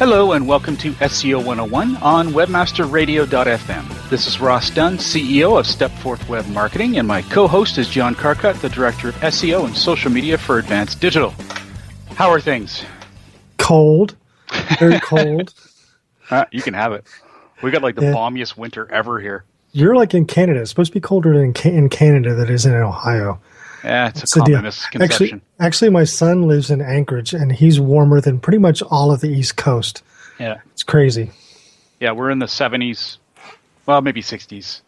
Hello and welcome to SEO 101 on webmasterradio.fm. This is Ross Dunn, CEO of Stepforth Web Marketing, and my co-host is John Carcutt, the Director of SEO and Social Media for Advance Digital. How are things? Cold. Very cold. Uh, you can have it. We got like the Yeah. balmiest winter ever here. You're like in Canada. It's supposed to be colder in, Ca- in Canada than it is in Ohio. Yeah, it's a common misconception. Actually, actually, my son lives in Anchorage, and he's warmer than pretty much all of the East Coast. yeah, It's crazy. yeah, we're in the 70s, well, maybe 60s.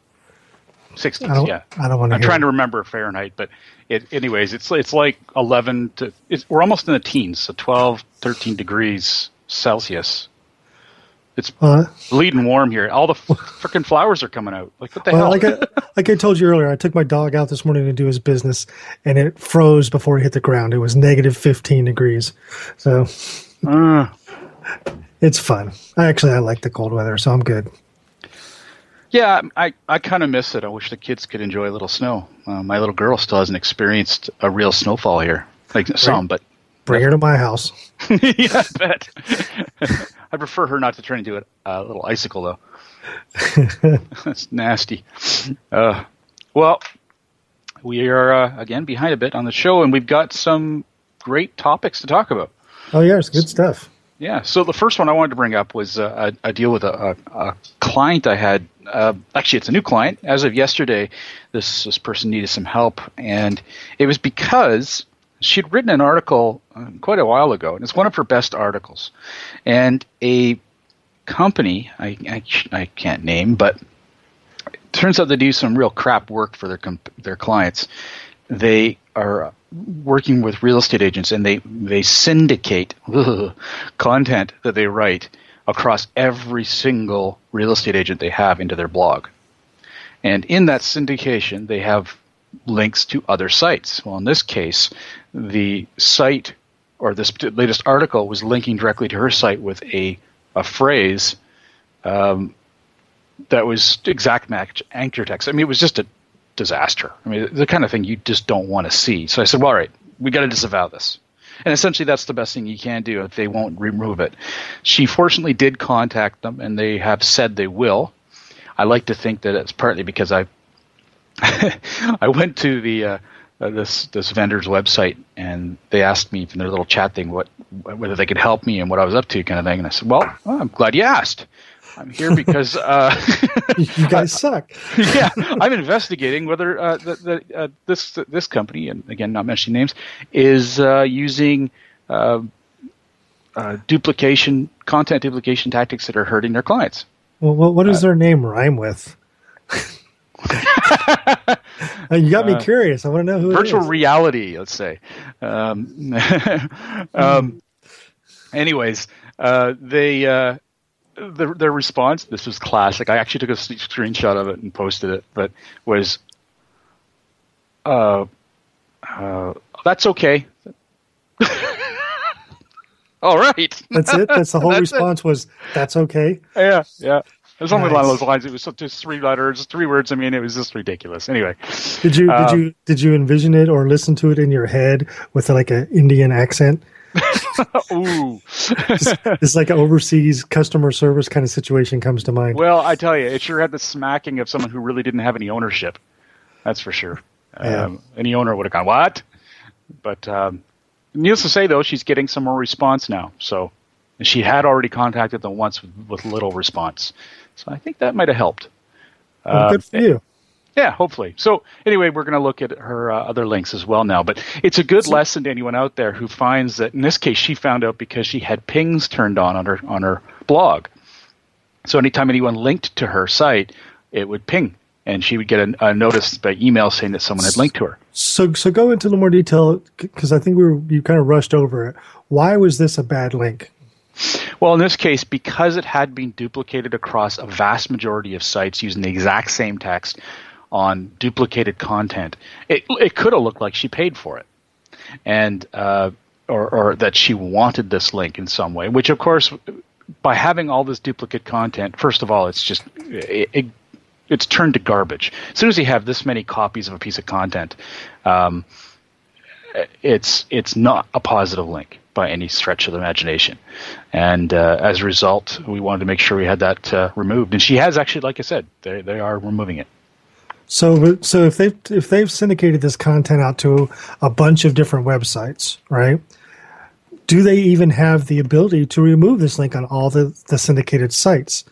60s, yeah. I don't want to. I'm trying to remember Fahrenheit, but it, anyways, it's it's like 11 to it's, we're almost in the teens, so 12, 13 degrees Celsius. It's Uh, bleeding warm here. All the freaking flowers are coming out. Like what the well, hell? like I, like I told you earlier, I took my dog out this morning to do his business, and it froze before it hit the ground. It was negative 15 degrees, so Uh, it's fun. I actually I like the cold weather, so I'm good. yeah, I I kind of miss it. I wish the kids could enjoy a little snow. Uh, my little girl still hasn't experienced a real snowfall here. Like some, but Bring her to my house. yeah, I bet. I prefer her not to turn into a, a little icicle, though. That's nasty. Uh, well, we are uh, again behind a bit on the show, and we've got some great topics to talk about. Oh yeah, it's good stuff. Yeah. So the first one I wanted to bring up was uh, a, a deal with a, a, a client I had. Uh, actually, it's a new client. As of yesterday, this this person needed some help, and it was because she'd written an article uh, quite a while ago, and it's one of her best articles. And a company I I, I can't name, but turns out they do some real crap work for their their clients. They are working with real estate agents, and they they syndicate content that they write across every single real estate agent they have into their blog. And in that syndication, they have links to other sites. Well, in this case, the site or this latest article was linking directly to her site with a a phrase um, that was exact match anchor text. I mean, it was just a disaster. I mean, the kind of thing you just don't want to see. So I said, well, all right, we got to disavow this. And essentially, that's the best thing you can do if they won't remove it. She fortunately did contact them, and they have said they will. I like to think that it's partly because I I went to the uh, uh, this this vendor's website and they asked me in their little chat thing what whether they could help me and what I was up to kind of thing and I said well oh, I'm glad you asked I'm here because uh, You guys suck. yeah I'm investigating whether uh, the, the, uh, this this company and again not mentioning names is uh, using uh, uh, duplication content duplication tactics that are hurting their clients Well, what, what does their name rhyme with? Uh, you got me curious. I want to know who virtual is. reality, let's say. Um, um, anyways, uh, they uh, their, their response. This was classic. I actually took a screenshot of it and posted it, but was, uh, uh, that's okay. All right. That's it. That's the whole That's it. response was that's okay. Yeah, yeah. It was only along Nice. those lines. It was just three letters, three words. I mean, it was just ridiculous. Anyway, Did you Uh, did you did you envision it or listen to it in your head with like an Indian accent? ooh. It's like an overseas customer service kind of situation comes to mind. Well, I tell you, it sure had the smacking of someone who really didn't have any ownership. That's for sure. Yeah. Um, any owner would have gone, "What?" But um, needless to say, though, she's getting some more response now. So, and she had already contacted them once with, with little response. So I think that might have helped. Well, Uh, good for you. Yeah, hopefully. So anyway, we're going to look at her uh, other links as well now. But it's a good lesson to anyone out there who finds that in this case she found out because she had pings turned on on her on her blog. So anytime anyone linked to her site, it would ping, and she would get a, a notice by email saying that someone had linked to her. So so go into a little more detail because I think we were you kind of rushed over it. Why was this a bad link? Well, in this case, because it had been duplicated across a vast majority of sites using the exact same text on duplicated content, it, it could have looked like she paid for it, and uh, or, or that she wanted this link in some way. Which, of course, by having all this duplicate content, first of all, it's just it, it, it's turned to garbage. As soon as you have this many copies of a piece of content, um, it's it's not a positive link by any stretch of the imagination. And uh, as a result, we wanted to make sure we had that uh, removed. And she has actually, like I said, they they are removing it. So so if they if they've syndicated this content out to a bunch of different websites, right? Do they even have the ability to remove this link on all the, the syndicated sites?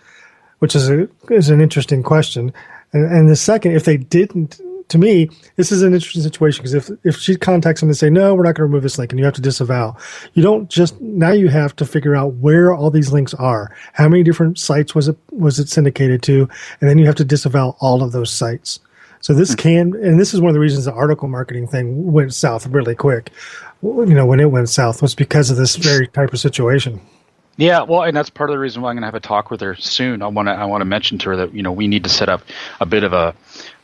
Which is a is an interesting question. And, and the second, if they didn't, to me, this is an interesting situation because if if she contacts them and say no, we're not going to remove this link, and you have to disavow, you don't just now you have to figure out where all these links are, how many different sites was it was it syndicated to, and then you have to disavow all of those sites. So this hmm. can, and this is one of the reasons the article marketing thing went south really quick. You know, when it went south was because of this very type of situation. Yeah, well, and that's part of the reason why I'm going to have a talk with her soon. I want to I want to mention to her that you know we need to set up a bit of a,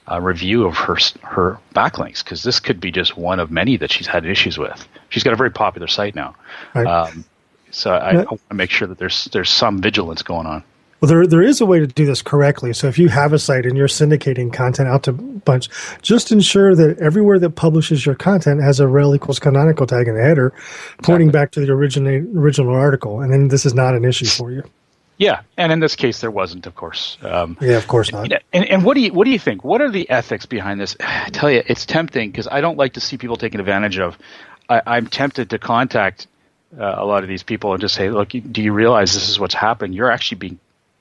a review of her her backlinks because this could be just one of many that she's had issues with. She's got a very popular site now, Right. um, so I, Yeah. I want to make sure that there's there's some vigilance going on. Well, there there is a way to do this correctly. So if you have a site and you're syndicating content out to a bunch, just ensure that everywhere that publishes your content has a rel equals canonical tag in the header, pointing back to the original original article, and then this is not an issue for you. Yeah, and in this case, there wasn't, of course. Um, Yeah, of course not. And, and what do you what do you think? What are the ethics behind this? I tell you, it's tempting because I don't like to see people taken advantage of. I, I'm tempted to contact uh, a lot of these people and just say, "Look, do you realize this is what's happened? You're actually being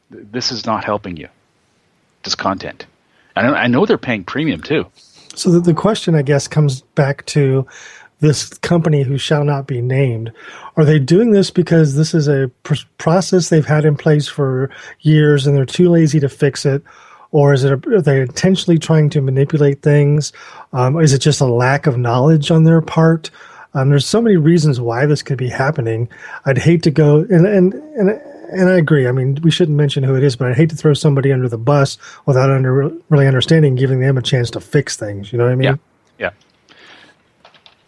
this is not helping you. This content, and I I know they're paying premium too. So the, the question, I guess, comes back to this company who shall not be named. Are they doing this because this is a pr- process they've had in place for years and they're too lazy to fix it? Or is it a, are they intentionally trying to manipulate things? Um, is it just a lack of knowledge on their part? Um, there's so many reasons why this could be happening. I'd hate to go and and and and I agree. I mean, we shouldn't mention who it is, but I'd hate to throw somebody under the bus without under really understanding, giving them a chance to fix things. You know what I mean? Yeah, yeah.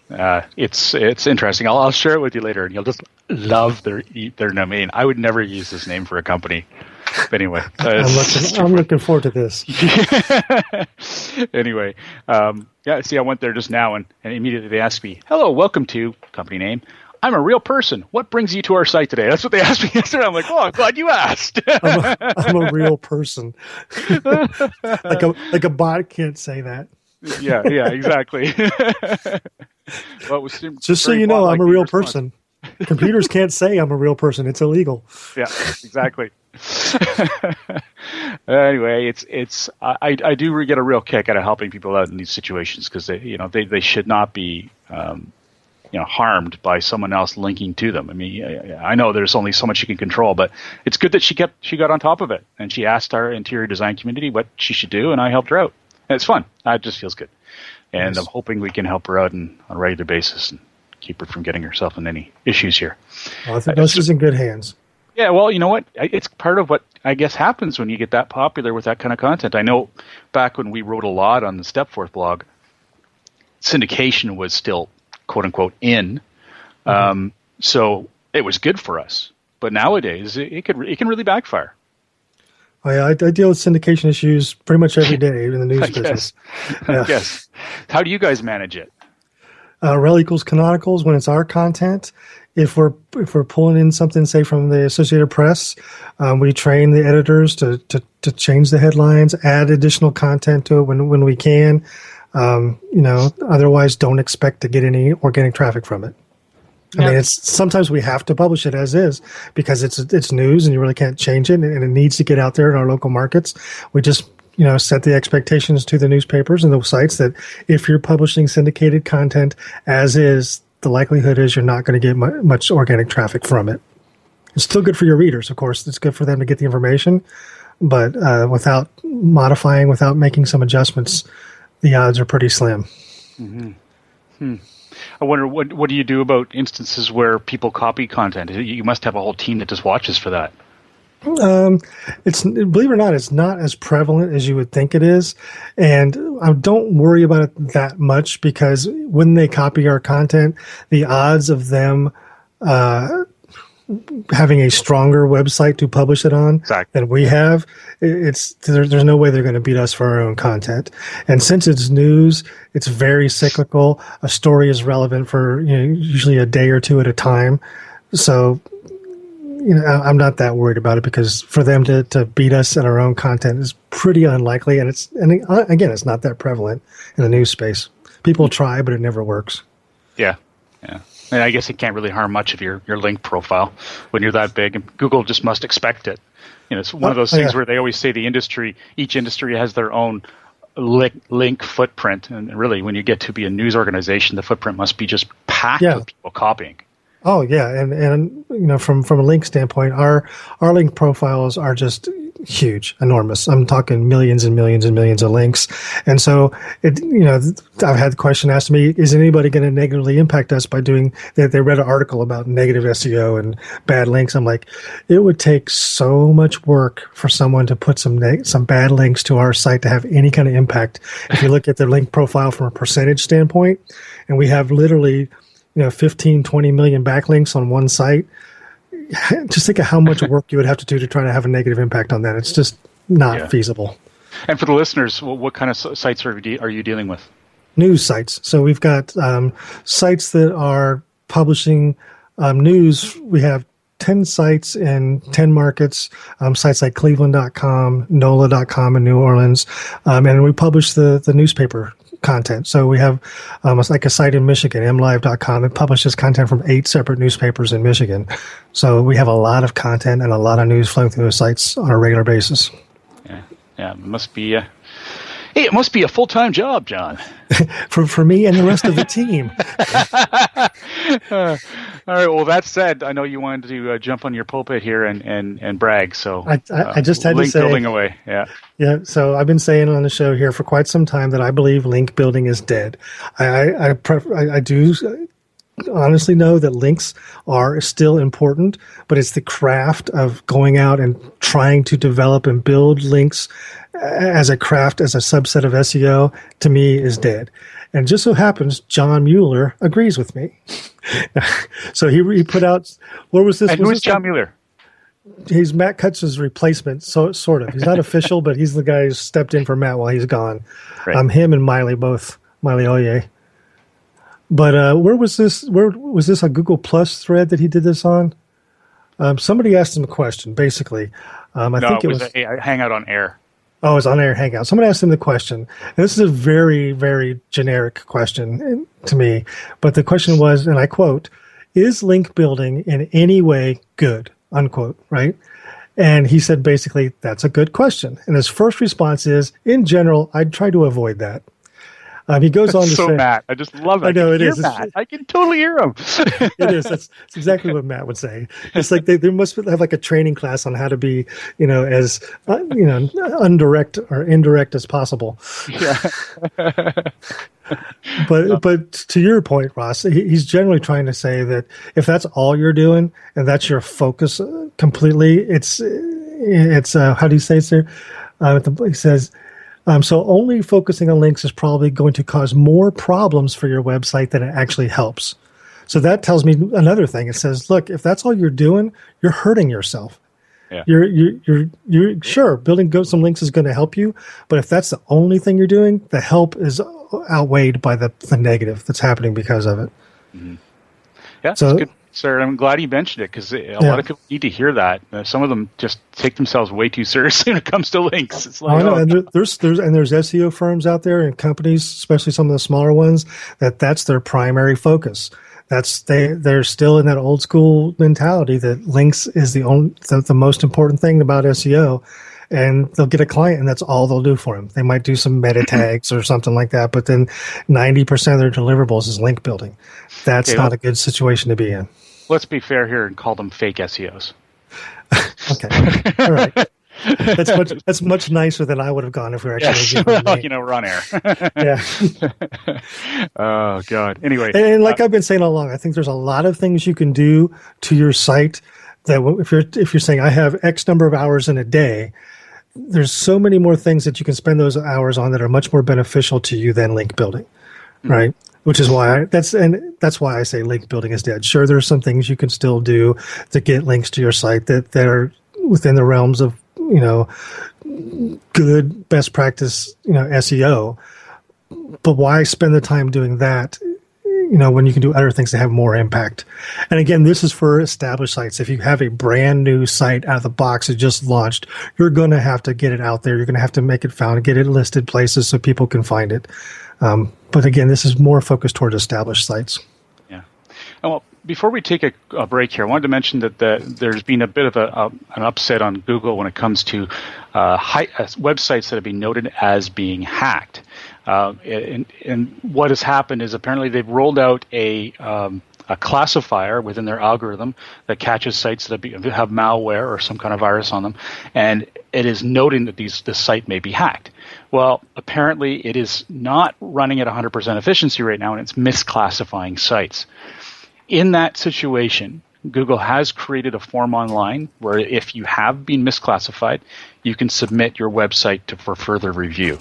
Uh, it's it's interesting. I'll, I'll share it with you later, and you'll just love their their name. I would never use this name for a company. But anyway, uh, I'm looking. I'm looking forward to this. anyway, um, yeah. See, I went there just now, and, and immediately they asked me, "Hello, welcome to company name." I'm a real person. What brings you to our site today? That's what they asked me yesterday. I'm like, oh, I'm glad you asked. I'm a, I'm a real person. like a like a bot can't say that. Yeah, yeah, exactly. well, Just so you know, I'm a real person. Computers can't say I'm a real person. It's illegal. Yeah, exactly. anyway, it's it's I I do get a real kick out of helping people out in these situations because they you know they they should not be um, you know harmed by someone else linking to them. I mean, I know there's only so much you can control, but it's good that she kept she got on top of it and she asked our interior design community what she should do, and I helped her out. And it's fun. It just feels good, and nice. I'm hoping we can help her out in, on a regular basis and keep her from getting herself in any issues here. Well, I think uh, she's in good hands. Yeah, well, you know what? It's part of what I guess happens when you get that popular with that kind of content. I know back when we wrote a lot on the Stepforth blog, syndication was still quote unquote in. Mm-hmm. Um, so it was good for us. But nowadays, it, it, could it can really backfire. Oh, yeah, I, I, deal with syndication issues pretty much every day in the news business. Yeah. yes. How do you guys manage it? Uh, rel equals canonicals when it's our content. If we're if we're pulling in something, say from the Associated Press, um, we train the editors to, to to change the headlines, add additional content to it when when we can. Um, you know, otherwise, don't expect to get any organic traffic from it. I mean, it's sometimes we have to publish it as is because it's it's news and you really can't change it, and it needs to get out there in our local markets. We just you know set the expectations to the newspapers and the sites that if you're publishing syndicated content as is, the likelihood is you're not going to get much organic traffic from it. It's still good for your readers, of course. It's good for them to get the information, but uh, without modifying, without making some adjustments, the odds are pretty slim. Mm-hmm. Hmm. I wonder what what do you do about instances where people copy content? You must have a whole team that just watches for that. Um, it's believe it or not, it's not as prevalent as you would think it is, and I don't worry about it that much because when they copy our content, the odds of them uh, having a stronger website to publish it on exactly. than we have, it's there, there's no way they're going to beat us for our own content. And since it's news, it's very cyclical. A story is relevant for you know, usually a day or two at a time. So, you know, I'm not that worried about it because for them to, to beat us in our own content is pretty unlikely. And it's and uh, again, it's not that prevalent in the news space. People try, but it never works. Yeah, yeah. And I guess it can't really harm much of your, your link profile when you're that big. And Google just must expect it. You know, it's one of those oh, things yeah. where they always say the industry, each industry has their own link, link footprint. And really, when you get to be a news organization, the footprint must be just packed yeah. with people copying. Oh yeah, and and you know from from a link standpoint, our our link profiles are just huge, enormous. I'm talking millions and millions and millions of links. And so, it, you know, I've had the question asked to me, is anybody going to negatively impact us by doing that? They read an article about negative SEO and bad links. I'm like, it would take so much work for someone to put some, neg- some bad links to our site to have any kind of impact. If you look at the link profile from a percentage standpoint, and we have literally, you know, 15, 20 million backlinks on one site just think of how much work you would have to do to try to have a negative impact on that. It's just not yeah. feasible. And for the listeners, what kind of sites are you dealing with? News sites. So we've got um, sites that are publishing um, news. We have 10 sites in 10 markets, um, sites like cleveland.com, NOLA.com in New Orleans. Um, and we publish the, the newspaper content. So we have um, like a site in Michigan, mlive.com. It publishes content from eight separate newspapers in Michigan. So we have a lot of content and a lot of news flowing through the sites on a regular basis. Yeah, yeah, must be. Uh, hey, it must be a full time job, John. for for me and the rest of the team. uh, all right. Well, that said, I know you wanted to uh, jump on your pulpit here and, and, and brag. So I, I, I just had link to say building away. Yeah. Yeah. So I've been saying on the show here for quite some time that I believe link building is dead. I I, I, pref- I, I do honestly know that links are still important, but it's the craft of going out and trying to develop and build links as a craft, as a subset of SEO, to me is dead. And just so happens, John Mueller agrees with me. so he, he put out, what was this? And who is John Mueller? He's Matt Cutts's replacement, so sort of. He's not official, but he's the guy who stepped in for Matt while he's gone. Right. Um, him and Miley both, Miley Oye. But uh, where was this? Where was this a Google Plus thread that he did this on? Um, somebody asked him a question. Basically, um, I no, think it was, was a, a Hangout on Air. Oh, it's on air hangout. Someone asked him the question. And this is a very, very generic question to me, but the question was, and I quote, "Is link building in any way good?" Unquote. Right. And he said basically, that's a good question. And his first response is, in general, I'd try to avoid that. Um, he goes on to so say, Matt, I just love it. I know I it is. Matt. I can totally hear him. it is. That's, that's exactly what Matt would say. It's like they, they must have like a training class on how to be, you know, as uh, you know, undirect or indirect as possible. yeah. but but to your point, Ross, he's generally trying to say that if that's all you're doing and that's your focus uh, completely, it's it's uh, how do you say it, sir? Uh, he says. Um, so only focusing on links is probably going to cause more problems for your website than it actually helps. So that tells me another thing. It says, look, if that's all you're doing, you're hurting yourself. Yeah. You're, you're, you're, you're sure building go some links is going to help you, but if that's the only thing you're doing, the help is outweighed by the, the negative that's happening because of it. Mm-hmm. Yeah, So- that's good, sir. I'm glad you mentioned it because a lot of people need to hear that. Uh, some of them just take themselves way too seriously when it comes to links. It's like, oh, and there's there's and there's SEO firms out there and companies, especially some of the smaller ones, that that's their primary focus. That's they they're still in that old school mentality that links is the only the, the most important thing about SEO, and they'll get a client and that's all they'll do for them. They might do some meta tags or something like that, but then ninety percent of their deliverables is link building. That's Okay, not a good situation to be in. let's be fair here and call them fake SEOs. Okay, all right. That's much that's much nicer than I would have gone if we were actually Yes. well, you know, we're on air. yeah. oh God. Anyway, And, and like uh, I've been saying all along, I think there's a lot of things you can do to your site that if you're if you're saying I have X number of hours in a day, there's so many more things that you can spend those hours on that are much more beneficial to you than link building, mm-hmm. right? Which is why I, that's and that's why I say link building is dead. Sure, there's some things you can still do to get links to your site that that are within the realms of you know good best practice you know SEO, but why spend the time doing that you know when you can do other things to have more impact. And again this is for established sites. If you have a brand new site out of the box that just launched you're going to have to get it out there. You're going to have to make it found get it listed places so people can find it. Um, but again this is more focused toward established sites. Yeah. And well, before we take a, a break here, I wanted to mention that the, there's been a bit of a, a, an upset on Google when it comes to uh, uh, websites that have been noted as being hacked. Uh, and, and what has happened is apparently they've rolled out a um, a classifier within their algorithm that catches sites that have malware or some kind of virus on them, and it is noting that these this site may be hacked. Well, apparently it is not running at 100% efficiency right now, and it's misclassifying sites. In that situation, Google has created a form online where if you have been misclassified, you can submit your website to, for further review.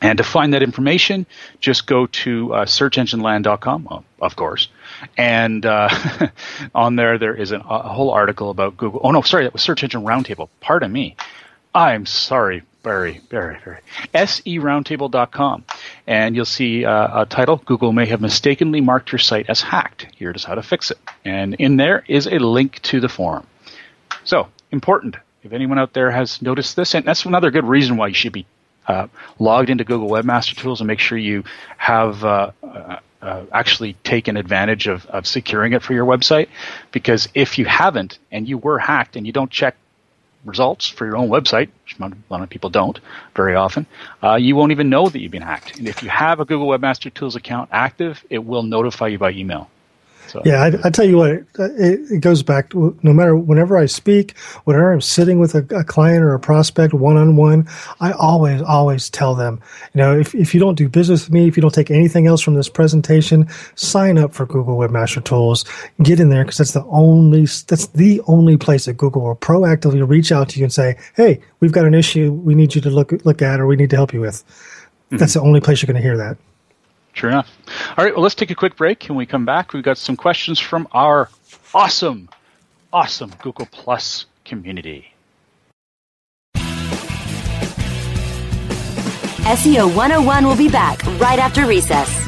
And to find that information, just go to uh, searchengineland.com, of course. And uh, on there, there is an, a whole article about Google. Oh, no, sorry, that was Search Engine Roundtable. Pardon me. I'm sorry, very, very, very. SERoundtable.com. And you'll see uh, a title Google may have mistakenly marked your site as hacked. Here is how to fix it. And in there is a link to the forum. So, important. If anyone out there has noticed this, and that's another good reason why you should be uh, logged into Google Webmaster Tools and make sure you have uh, uh, uh, actually taken advantage of, of securing it for your website. Because if you haven't and you were hacked and you don't check results for your own website, which a lot of people don't very often, uh, you won't even know that you've been hacked. And if you have a Google Webmaster Tools account active, it will notify you by email. So, Yeah, I, I tell you what, it, it goes back to no matter whenever I speak, whenever I'm sitting with a, a client or a prospect one on one, I always, always tell them, you know, if, if you don't do business with me, if you don't take anything else from this presentation, sign up for Google Webmaster Tools. Get in there because that's the only that's the only place that Google will proactively reach out to you and say, hey, we've got an issue we need you to look look at or we need to help you with. Mm-hmm. That's the only place you're going to hear that. Sure enough. All right, well, let's take a quick break. When we come back, we've got some questions from our awesome, awesome Google Plus community. SEO 101 will be back right after recess.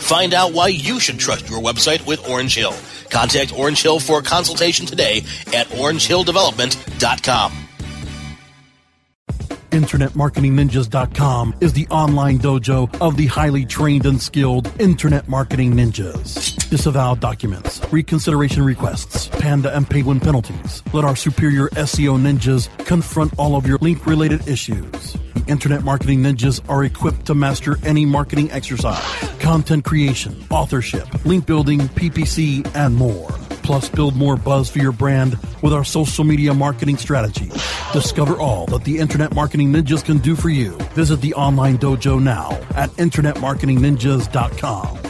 Find out why you should trust your website with Orange Hill. Contact Orange Hill for a consultation today at orangehilldevelopment.com. InternetMarketingNinjas.com is the online dojo of the highly trained and skilled Internet Marketing Ninjas. Disavow documents, reconsideration requests, panda and penguin penalties. Let our superior SEO ninjas confront all of your link related issues. Internet Marketing Ninjas are equipped to master any marketing exercise, content creation, authorship, link building, PPC, and more. Plus, build more buzz for your brand with our social media marketing strategy. Discover all that the Internet Marketing Ninjas can do for you. Visit the online dojo now at InternetMarketingNinjas.com.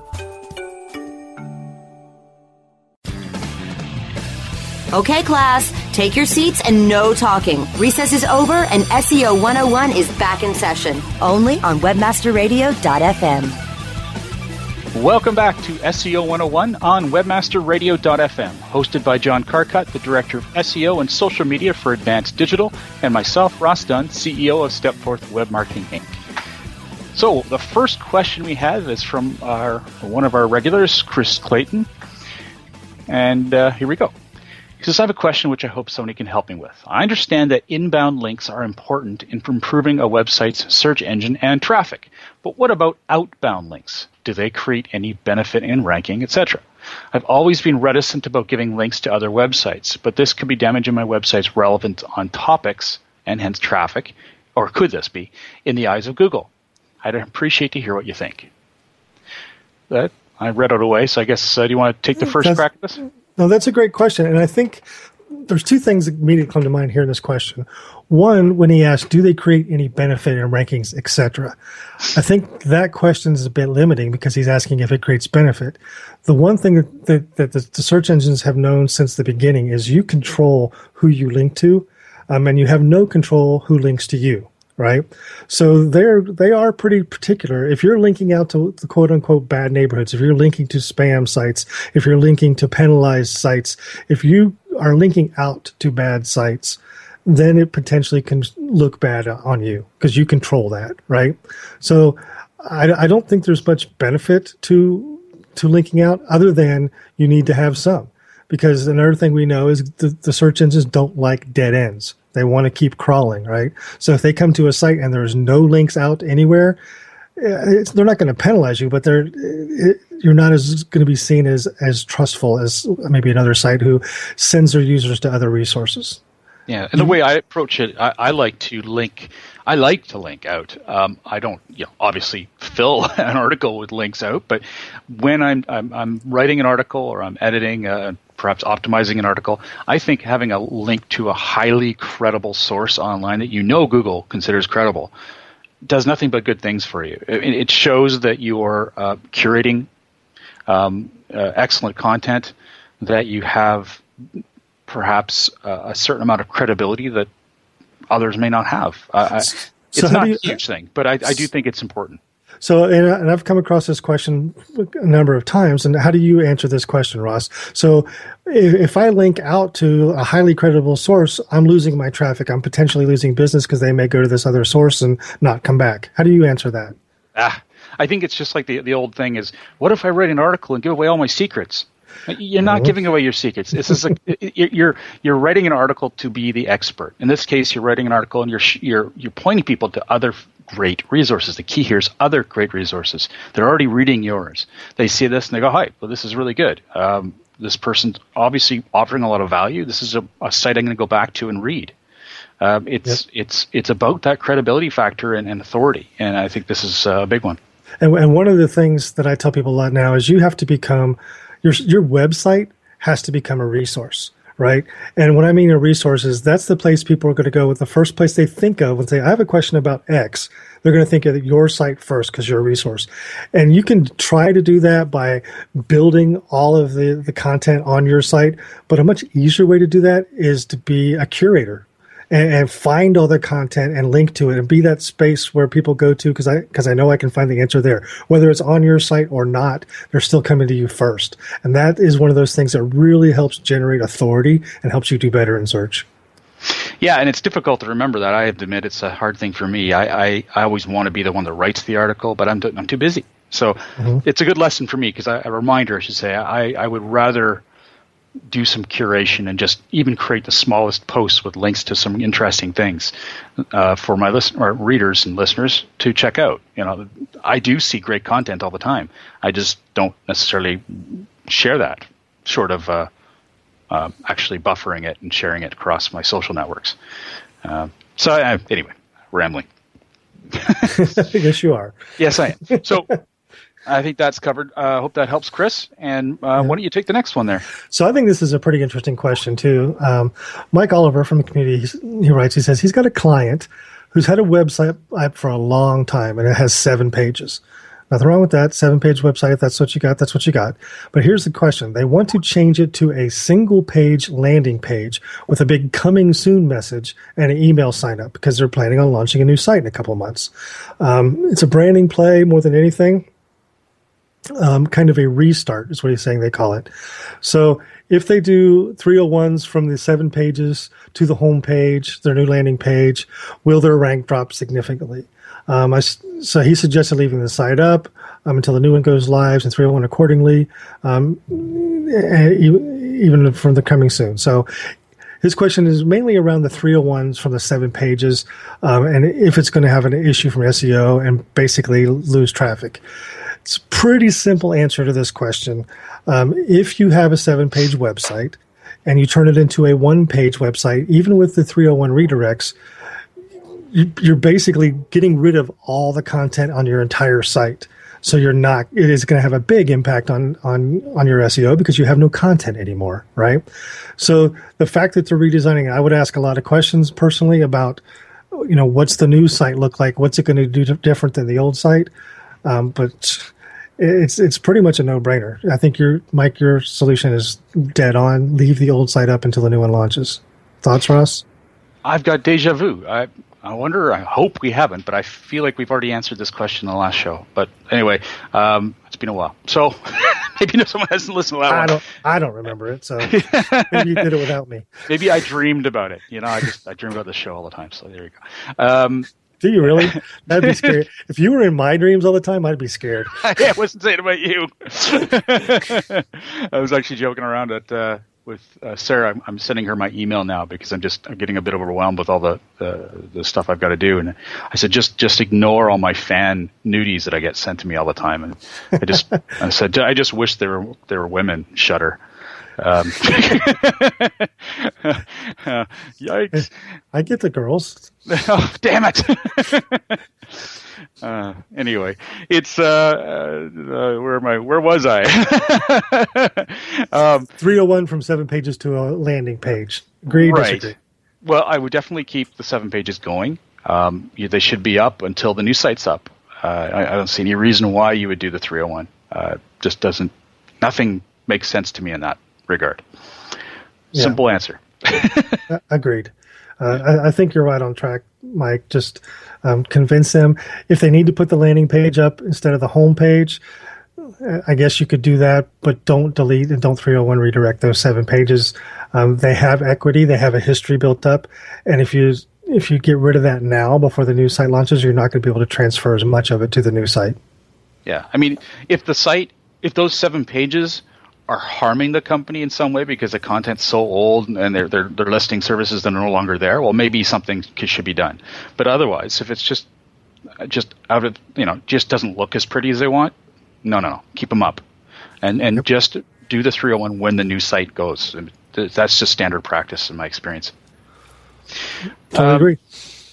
Okay, class, take your seats and no talking. Recess is over and SEO 101 is back in session. Only on WebmasterRadio.fm. Welcome back to SEO 101 on WebmasterRadio.fm, hosted by John Carcutt, the Director of SEO and Social Media for Advance Digital, and myself, Ross Dunn, CEO of Stepforth Web Marketing Inc. So the first question we have is from our one of our regulars, Chris Clayton, and uh, here we go. He says, I have a question which I hope somebody can help me with. I understand that inbound links are important in improving a website's search engine and traffic, but what about outbound links? Do they create any benefit in ranking, etc.? I've always been reticent about giving links to other websites, but this could be damaging my website's relevance on topics and hence traffic, or could this be, in the eyes of Google? I'd appreciate to hear what you think. That I read it away, so I guess uh, do you want to take the first That's- crack at this? No, that's a great question, and I think there's two things that immediately come to mind here in this question. One, when he asked, "Do they create any benefit in rankings, etc.?" I think that question is a bit limiting because he's asking if it creates benefit. The one thing that, that, that the, the search engines have known since the beginning is you control who you link to, um, and you have no control who links to you right? So they're they are pretty particular. If you're linking out to the quote unquote bad neighborhoods, if you're linking to spam sites, if you're linking to penalized sites, if you are linking out to bad sites, then it potentially can look bad on you because you control that, right? So I, I don't think there's much benefit to to linking out other than you need to have some because another thing we know is the, the search engines don't like dead ends they want to keep crawling, right? So if they come to a site and there's no links out anywhere, eh, they're not going to penalize you, but they're it, you're not as going to be seen as as trustful as maybe another site who sends their users to other resources. Yeah, and the way I approach it, I, I like to link. I like to link out. Um, I don't, you know, obviously fill an article with links out, but when I'm I'm, I'm writing an article or I'm editing, uh, perhaps optimizing an article, I think having a link to a highly credible source online that you know Google considers credible does nothing but good things for you. It, it shows that you are uh, curating um, uh, excellent content, that you have perhaps uh, a certain amount of credibility that others may not have. I, So it's not a huge thing, but I, I do think it's important. So, and, and, I've come across this question a number of times. And how do you answer this question, Ross? So, if, if I link out to a highly credible source, I'm losing my traffic. I'm potentially losing business because they may go to this other source and not come back. How do you answer that? Ah, I think it's just like the the old thing is, what if I write an article and give away all my secrets? You're not giving away your secrets. This is a, you're you're writing an article to be the expert. In this case, you're writing an article and you're you're you're pointing people to other great resources. The key here is other great resources. They're already reading yours. They see this and they go, "Hi, well, this is really good. Um, this person's obviously offering a lot of value. This is a, a site I'm going to go back to and read." Um, it's yep. it's it's about that credibility factor and, and, authority, and I think this is a big one. And, and one of the things that I tell people a lot now is you have to become your your website has to become a resource right? And what I mean a resource is that's the place people are going to go with the first place they think of when they say, I have a question about X. They're going to think of your site first because you're a resource. And you can try to do that by building all of the, the content on your site. But a much easier way to do that is to be a curator and, and, find all the content and link to it and be that space where people go to because I because I know I can find the answer there. Whether it's on your site or not, they're still coming to you first. And that is one of those things that really helps generate authority and helps you do better in search. Yeah, and it's difficult to remember that. I have to admit, it's a hard thing for me. I, I, I always want to be the one that writes the article, but I'm, t- I'm too busy. So mm-hmm. it's a good lesson for me because a reminder, I should say. I, I would rather do some curation and just even create the smallest posts with links to some interesting things uh, for my listen or readers and listeners to check out. You know, I do see great content all the time. I just don't necessarily share that, short of uh, uh, actually buffering it and sharing it across my social networks. Uh, so anyway, rambling. yes, you are. Yes, I am. So I think that's covered. I uh, hope that helps, Chris. And uh, yeah. why don't you take the next one there? So I think this is a pretty interesting question too. Um, Mike Oliver from the community he writes. He says he's got a client who's had a website up for a long time and it has seven pages. Nothing wrong with that. Seven page website. That's what you got, that's what you got. But here's the question. They want to change it to a single page landing page with a big coming soon message and an email sign up because they're planning on launching a new site in a couple of months. Um, it's a branding play more than anything um, kind of a restart is what he's saying they call it. So if they do 301s from the seven pages to the home page, their new landing page, will their rank drop significantly? Um, I, so he suggested leaving the site up um, until the new one goes live and 301 accordingly, um, even from the coming soon. So his question is mainly around the 301s from the seven pages um, and if it's going to have an issue from SEO and basically lose traffic. It's a pretty simple answer to this question. Um, if you have a seven page website and you turn it into a one page website, even with the 301 redirects, you're basically getting rid of all the content on your entire site. So you're not, it is going to have a big impact on, on, on your SEO because you have no content anymore, right? So the fact that they're redesigning, I would ask a lot of questions personally about, you know, what's the new site look like? What's it going to do different than the old site? Um, but it's it's pretty much a no brainer. I think your Mike, your solution is dead on. Leave the old site up until the new one launches. Thoughts, Ross? I've got deja vu. I I wonder. I hope we haven't, but I feel like we've already answered this question in the last show. But anyway, um, it's been a while, so maybe someone hasn't listened to that I one. Don't, I don't remember it, so maybe you did it without me. Maybe I dreamed about it. You know, I just I dream about the show all the time. So there you go. Um, do you really? That'd be scary. if you were in my dreams all the time, I'd be scared. I wasn't saying about you. I was actually joking around at uh, with uh, Sarah. I'm, I'm, sending her my email now because I'm just I'm getting a bit overwhelmed with all the the stuff I've got to do. And I said, just just ignore all my fan nudies that I get sent to me all the time. And I just I said, I just wish there were there were women. Shudder. Um, yikes! I get the girls. oh, damn it! uh, anyway, it's uh, uh, where am I? Where was I? um, Three hundred oh one from seven pages to a landing page. Agree? Right. Disagree? Well, I would definitely keep the seven pages going. Um, they should be up until the new site's up. Uh, I, I, don't see any reason why you would do the 301. Uh, just doesn't. Nothing makes sense to me in that regard. Yeah. Simple answer. Agreed. Uh, I, I, think you're right on track, Mike. Just um, convince them if they need to put the landing page up instead of the home page. I guess you could do that, but don't delete and don't 301 redirect those seven pages. Um, they have equity, they have a history built up, and if you if you get rid of that now before the new site launches, you're not going to be able to transfer as much of it to the new site. Yeah, I mean, if the site, if those seven pages are harming the company in some way because the content's so old and they're they're, they're listing services that are no longer there, well, maybe something should be done. But otherwise, if it's just just out of you know just doesn't look as pretty as they want, no, no, no, keep them up, and and just do the 301 when the new site goes. That's just standard practice in my experience. Totally um, agree.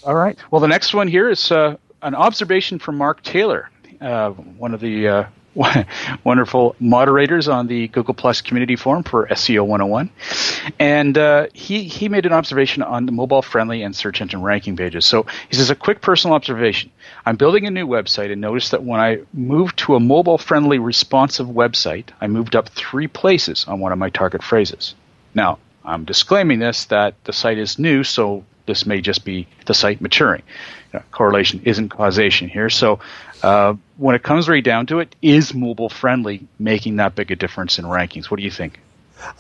All right. Well, the next one here is uh, an observation from Mark Taylor, uh, one of the uh, wonderful moderators on the Google Plus community forum for SEO 101. And uh, he, he made an observation on the mobile friendly and search engine ranking pages. So he says, a quick personal observation. I'm building a new website and noticed that when I moved to a mobile friendly responsive website, I moved up three places on one of my target phrases. Now, I'm disclaiming this that the site is new, so this may just be the site maturing. You know, correlation isn't causation here. So uh, when it comes right down to it, is mobile friendly making that big a difference in rankings? What do you think?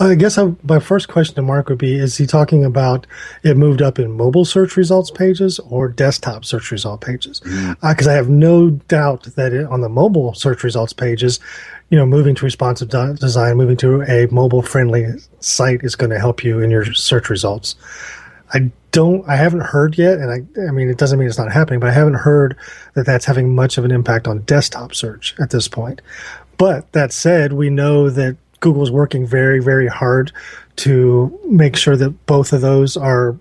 I guess I, my first question to Mark would be: Is he talking about it moved up in mobile search results pages or desktop search result pages? Because mm-hmm. uh, I have no doubt that it, on the mobile search results pages, you know, moving to responsive design, moving to a mobile friendly site is going to help you in your search results. I don't, I haven't heard yet, and I, I mean, it doesn't mean it's not happening, but I haven't heard that that's having much of an impact on desktop search at this point. But that said, we know that Google is working very, very hard to make sure that both of those are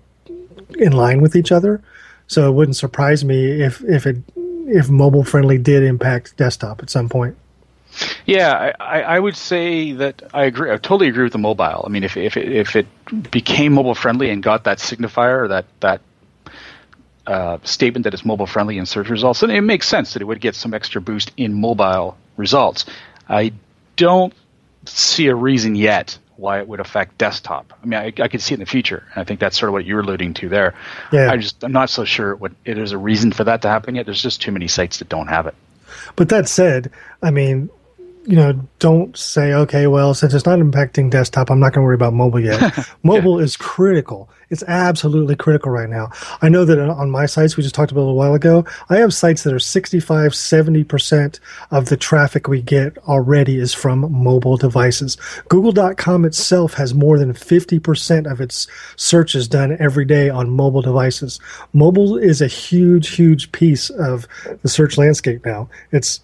in line with each other. So it wouldn't surprise me if if it if mobile friendly did impact desktop at some point. Yeah, I, I would say that I agree. I totally agree with the mobile. I mean, if if it, if it became mobile friendly and got that signifier or that that uh, statement that it's mobile friendly in search results, then it makes sense that it would get some extra boost in mobile results. I don't see a reason yet why it would affect desktop. I mean, I, I could see it in the future, and I think that's sort of what you're alluding to there. Yeah. I just I'm not so sure what there's a reason for that to happen yet. There's just too many sites that don't have it. But that said, I mean, you know, don't say, okay, well, since it's not impacting desktop, I'm not going to worry about mobile yet. mobile yeah. is critical. It's absolutely critical right now. I know that on my sites, we just talked about a little while ago, I have sites that are 65, 70% of the traffic we get already is from mobile devices. Google.com itself has more than 50% of its searches done every day on mobile devices. Mobile is a huge, huge piece of the search landscape now. It's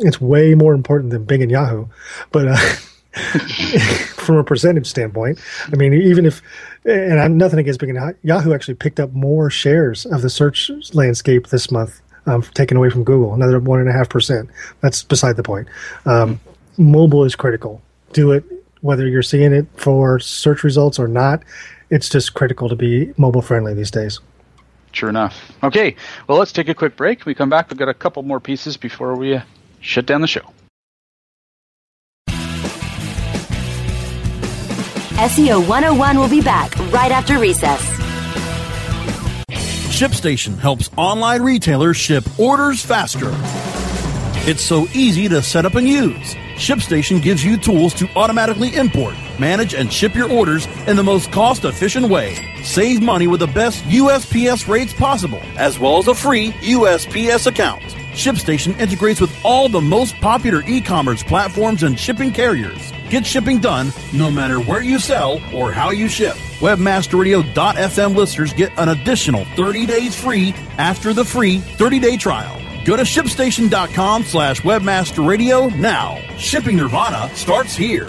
it's way more important than Bing and Yahoo. But uh, from a percentage standpoint, I mean, even if, and I'm nothing against Bing and Yahoo, actually picked up more shares of the search landscape this month, um, taken away from Google, another one and a half percent. That's beside the point. Um, mobile is critical. Do it whether you're seeing it for search results or not. It's just critical to be mobile friendly these days. Sure enough. Okay, well, let's take a quick break. we come back, we've got a couple more pieces before we uh, shut down the show. SEO 101 will be back right after recess. ShipStation helps online retailers ship orders faster. It's so easy to set up and use. ShipStation gives you tools to automatically import, manage, and ship your orders in the most cost efficient way. Save money with the best USPS rates possible, as well as a free USPS account. ShipStation integrates with all the most popular e commerce platforms and shipping carriers. Get shipping done no matter where you sell or how you ship. Webmasterradio.fm listeners get an additional 30 days free after the free 30 day trial. Go to shipstation.com slash webmasterradio now. Shipping Nirvana starts here.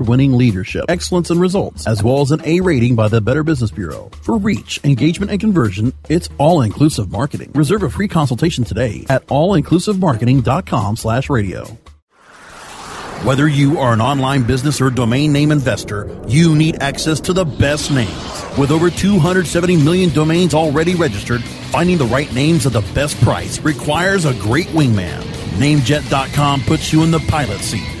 winning leadership, excellence, and results, as well as an A rating by the Better Business Bureau. For reach, engagement, and conversion, it's All Inclusive Marketing. Reserve a free consultation today at allinclusivemarketing.com slash radio. Whether you are an online business or domain name investor, you need access to the best names. With over 270 million domains already registered, finding the right names at the best price requires a great wingman. Namejet.com puts you in the pilot seat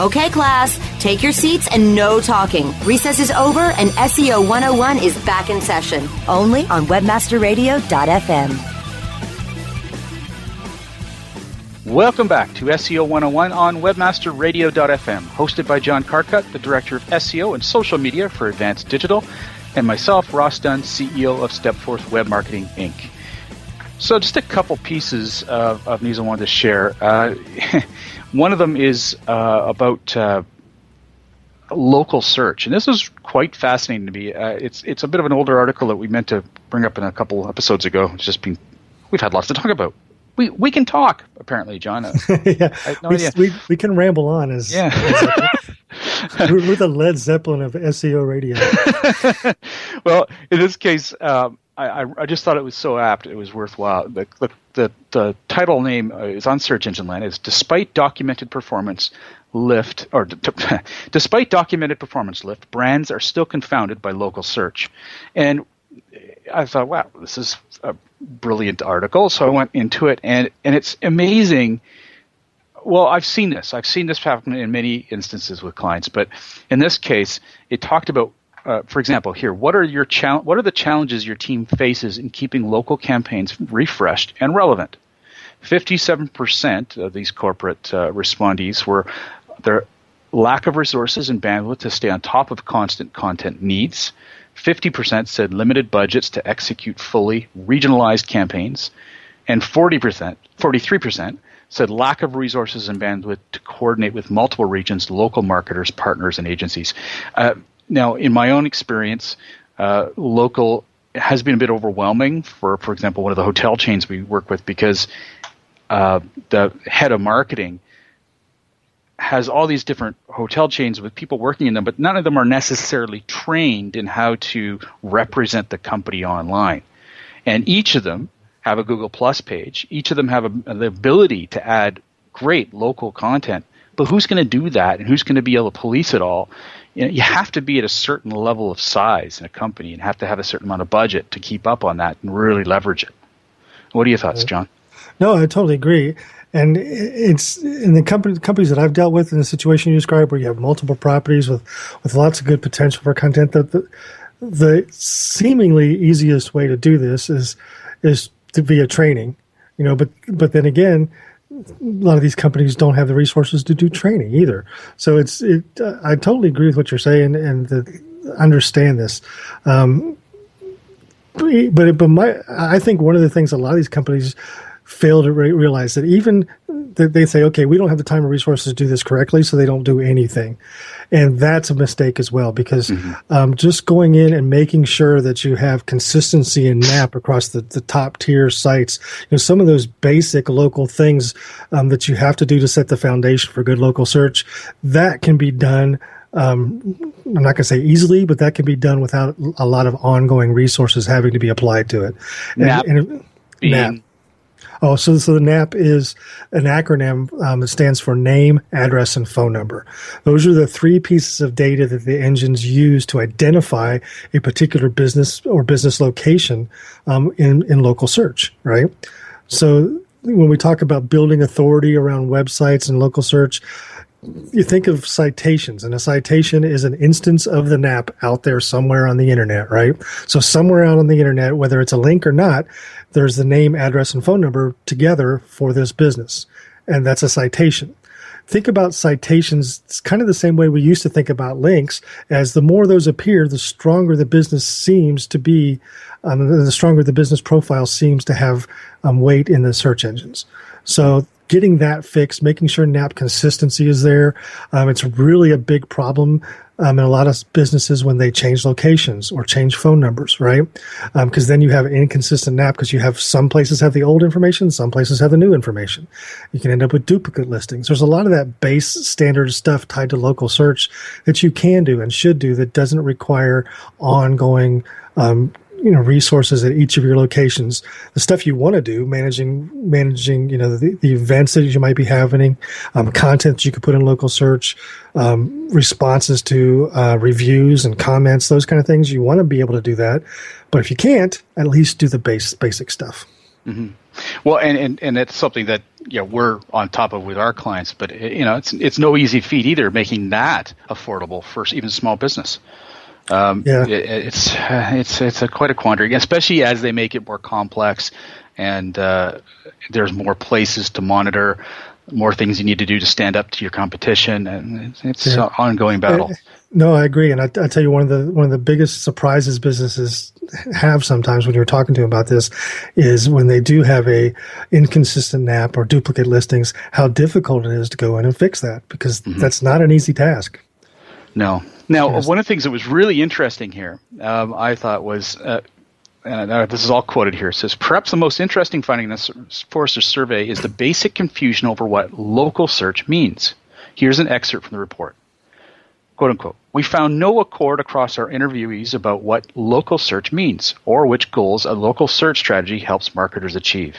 Okay, class, take your seats and no talking. Recess is over and SEO 101 is back in session, only on webmasterradio.fm. Welcome back to SEO 101 on webmasterradio.fm, hosted by John Carcutt, the Director of SEO and Social Media for Advance Digital, and myself, Ross Dunn, CEO of Stepforth Web Marketing Inc. So, just a couple pieces of, of news I wanted to share. Uh, one of them is uh, about uh, local search, and this is quite fascinating to me. Uh, it's it's a bit of an older article that we meant to bring up in a couple episodes ago. It's just been we've had lots to talk about. We we can talk apparently, John. yeah, no we, we, we, can ramble on as yeah. As we're, we're the Led Zeppelin of SEO radio. well, in this case, um, I, I just thought it was so apt. It was worthwhile. The the the, the title name uh, is on Search Engine Land. Is despite documented performance lift or d- despite documented performance lift, brands are still confounded by local search. And I thought, wow, this is a brilliant article. So I went into it, and and it's amazing. Well, I've seen this. I've seen this happen in many instances with clients, but in this case, it talked about uh, for example, here, what are your chal- what are the challenges your team faces in keeping local campaigns refreshed and relevant? Fifty-seven percent of these corporate uh, respondees were their lack of resources and bandwidth to stay on top of constant content needs. 50% said limited budgets to execute fully regionalized campaigns, and 40%, 43% said lack of resources and bandwidth to coordinate with multiple regions, local marketers, partners, and agencies. Uh, now, in my own experience, uh, local has been a bit overwhelming for, for example, one of the hotel chains we work with because uh, the head of marketing has all these different hotel chains with people working in them, but none of them are necessarily trained in how to represent the company online. And each of them have a Google Plus page. Each of them have a, the ability to add great local content. But who's going to do that, and who's going to be able to police it all? You, know, you have to be at a certain level of size in a company and have to have a certain amount of budget to keep up on that and really leverage it. What are your thoughts, John? No, I totally agree. And it's in the company, companies that I've dealt with in the situation you described, where you have multiple properties with, with lots of good potential for content. The, the, the seemingly easiest way to do this is is to via training, you know. But but then again, a lot of these companies don't have the resources to do training either. So it's it. Uh, I totally agree with what you're saying and the, understand this. Um, but but my I think one of the things a lot of these companies fail to re- realize that even they say, okay, we don't have the time or resources to do this correctly, so they don't do anything. And that's a mistake as well, because mm-hmm. um, just going in and making sure that you have consistency and NAP across the, the top tier sites, you know, some of those basic local things um, that you have to do to set the foundation for good local search, that can be done um, I'm not going to say easily, but that can be done without a lot of ongoing resources having to be applied to it. And, and, being Oh, so, so the NAP is an acronym um, that stands for name, address, and phone number. Those are the three pieces of data that the engines use to identify a particular business or business location um, in, in local search, right? So when we talk about building authority around websites and local search, you think of citations, and a citation is an instance of the NAP out there somewhere on the internet, right? So somewhere out on the internet, whether it's a link or not, there's the name, address, and phone number together for this business, and that's a citation. Think about citations. It's kind of the same way we used to think about links. As the more those appear, the stronger the business seems to be, um, the stronger the business profile seems to have um, weight in the search engines. So getting that fixed, making sure NAP consistency is there. Um, it's really a big problem um, in a lot of businesses when they change locations or change phone numbers, right? Because um, then you have inconsistent NAP because you have some places have the old information, some places have the new information. You can end up with duplicate listings. There's a lot of that base standard stuff tied to local search that you can do and should do that doesn't require ongoing um, you know resources at each of your locations. The stuff you want to do managing managing you know the, the events that you might be having um, content you could put in local search um, responses to uh, reviews and comments those kind of things you want to be able to do that. But if you can't at least do the base basic stuff. Mm-hmm. well and, and and it's something that you know we're on top of with our clients but you know it's it's no easy feat either making that affordable for even small business um, yeah. It, it's it's it's a quite a quandary, especially as they make it more complex, and uh, there's more places to monitor, more things you need to do to stand up to your competition, and it's, it's yeah. an ongoing battle. Uh, no, I agree, and I, I, tell you one of the one of the biggest surprises businesses have sometimes when you're talking to them about this is when they do have a inconsistent NAP or duplicate listings, how difficult it is to go in and fix that because mm-hmm. that's not an easy task. No, now, yes. one of the things that was really interesting here, um, I thought was, uh, and uh, this is all quoted here, it says, perhaps the most interesting finding in this Forrester survey is the basic confusion over what local search means. Here's an excerpt from the report. Quote unquote, we found no accord across our interviewees about what local search means or which goals a local search strategy helps marketers achieve.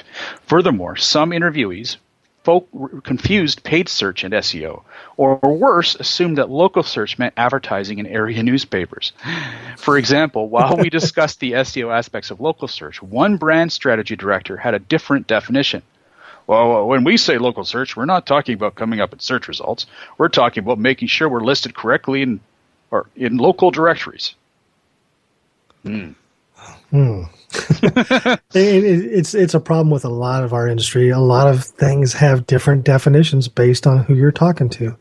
Furthermore, some interviewees folk confused paid search and SEO, or worse, assumed that local search meant advertising in area newspapers. For example, while we discussed the SEO aspects of local search, one brand strategy director had a different definition. Well, when we say local search, we're not talking about coming up in search results. We're talking about making sure we're listed correctly in or in local directories. Hmm. Hmm. it, it, it's it's a problem with a lot of our industry. A lot of things have different definitions based on who you're talking to.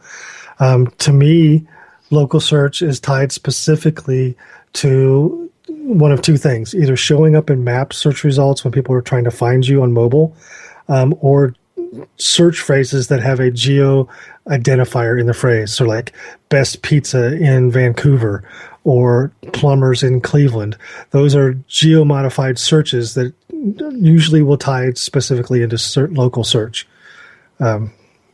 Um, to me, local search is tied specifically to one of two things: either showing up in map search results when people are trying to find you on mobile, um, or search phrases that have a geo identifier in the phrase. So, like best pizza in Vancouver or plumbers in Cleveland. Those are geo modified searches that usually will tie it specifically into certain local search. Um,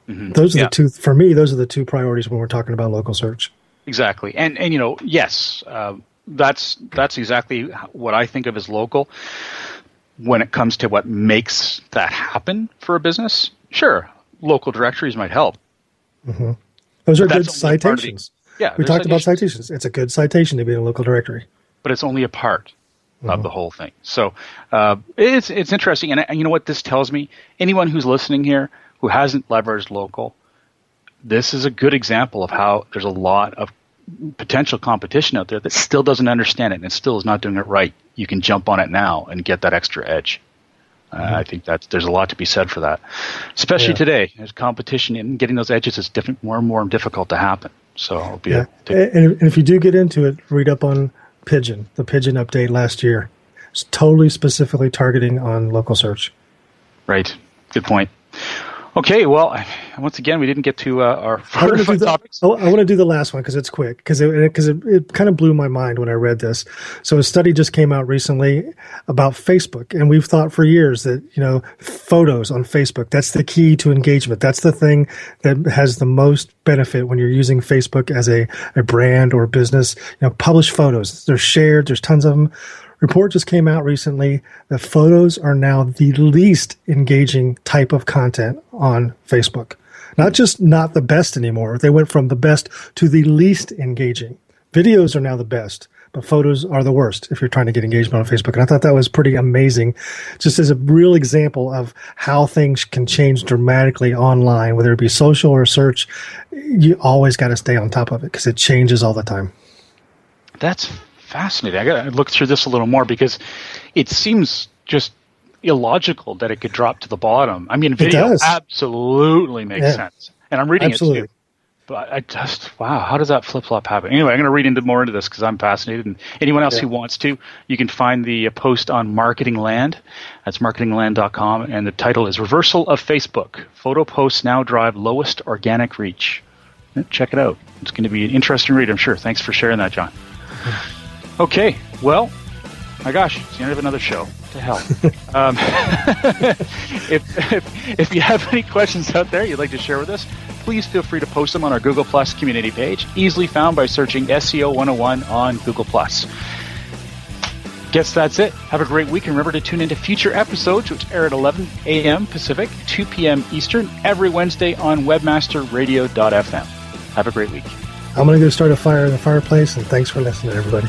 mm-hmm. Those are yeah. the two, for me, those are the two priorities when we're talking about local search. Exactly. And, and you know, yes, uh, that's, that's exactly what I think of as local when it comes to what makes that happen for a business. Sure, local directories might help. Mm-hmm. Those are good citations. Yeah, we talked about citations. It's a good citation to be in a local directory, but it's only a part mm-hmm. of the whole thing. So uh, it's it's interesting, and, and you know what this tells me? Anyone who's listening here who hasn't leveraged local, this is a good example of how there's a lot of potential competition out there that still doesn't understand it and still is not doing it right. You can jump on it now and get that extra edge. Uh, mm-hmm. I think that there's a lot to be said for that, especially yeah. today. There's competition and getting those edges is different, more and more difficult to happen. So it'll be yeah. A, and, and if you do get into it, read up on Pigeon, the Pigeon update last year. It's totally specifically targeting on local search. Right. Good point. Okay, well, once again, we didn't get to uh, our I want the, topics. I want to do the last one because it's quick because it, because it, it, it, kind of blew my mind when I read this. So a study just came out recently about Facebook, and we've thought for years that you know photos on Facebook that's the key to engagement. That's the thing that has the most benefit when you're using Facebook as a, a brand or business. You know, publish photos. They're shared. There's tons of them report just came out recently that photos are now the least engaging type of content on Facebook. Not just not the best anymore. They went from the best to the least engaging. Videos are now the best, but photos are the worst if you're trying to get engagement on Facebook. And I thought that was pretty amazing, just as a real example of how things can change dramatically online, whether it be social or search. You always got to stay on top of it because it changes all the time. That's fascinating. I got to look through this a little more because it seems just illogical that it could drop to the bottom. I mean, video absolutely makes yeah. sense, and I'm reading absolutely. it too. But I just wow, how does that flip flop happen? Anyway, I'm going to read into more into this because I'm fascinated. And anyone else yeah. who wants to, you can find the uh, post on Marketing Land. That's marketingland.com, and the title is "Reversal of Facebook: Photo posts now drive lowest organic reach." Check it out. It's going to be an interesting read, I'm sure. Thanks for sharing that, John. Okay, well, my gosh, it's the end of another show. What the hell? um, if, if, if you have any questions out there you'd like to share with us, please feel free to post them on our Google Plus community page, easily found by searching SEO 101 on Google Plus. Guess that's it. Have a great week and remember to tune into future episodes, which air at 11 a.m. Pacific, 2 p.m. Eastern, every Wednesday on webmasterradio.fm. Have a great week. I'm going to go start a fire in the fireplace, and thanks for listening, everybody.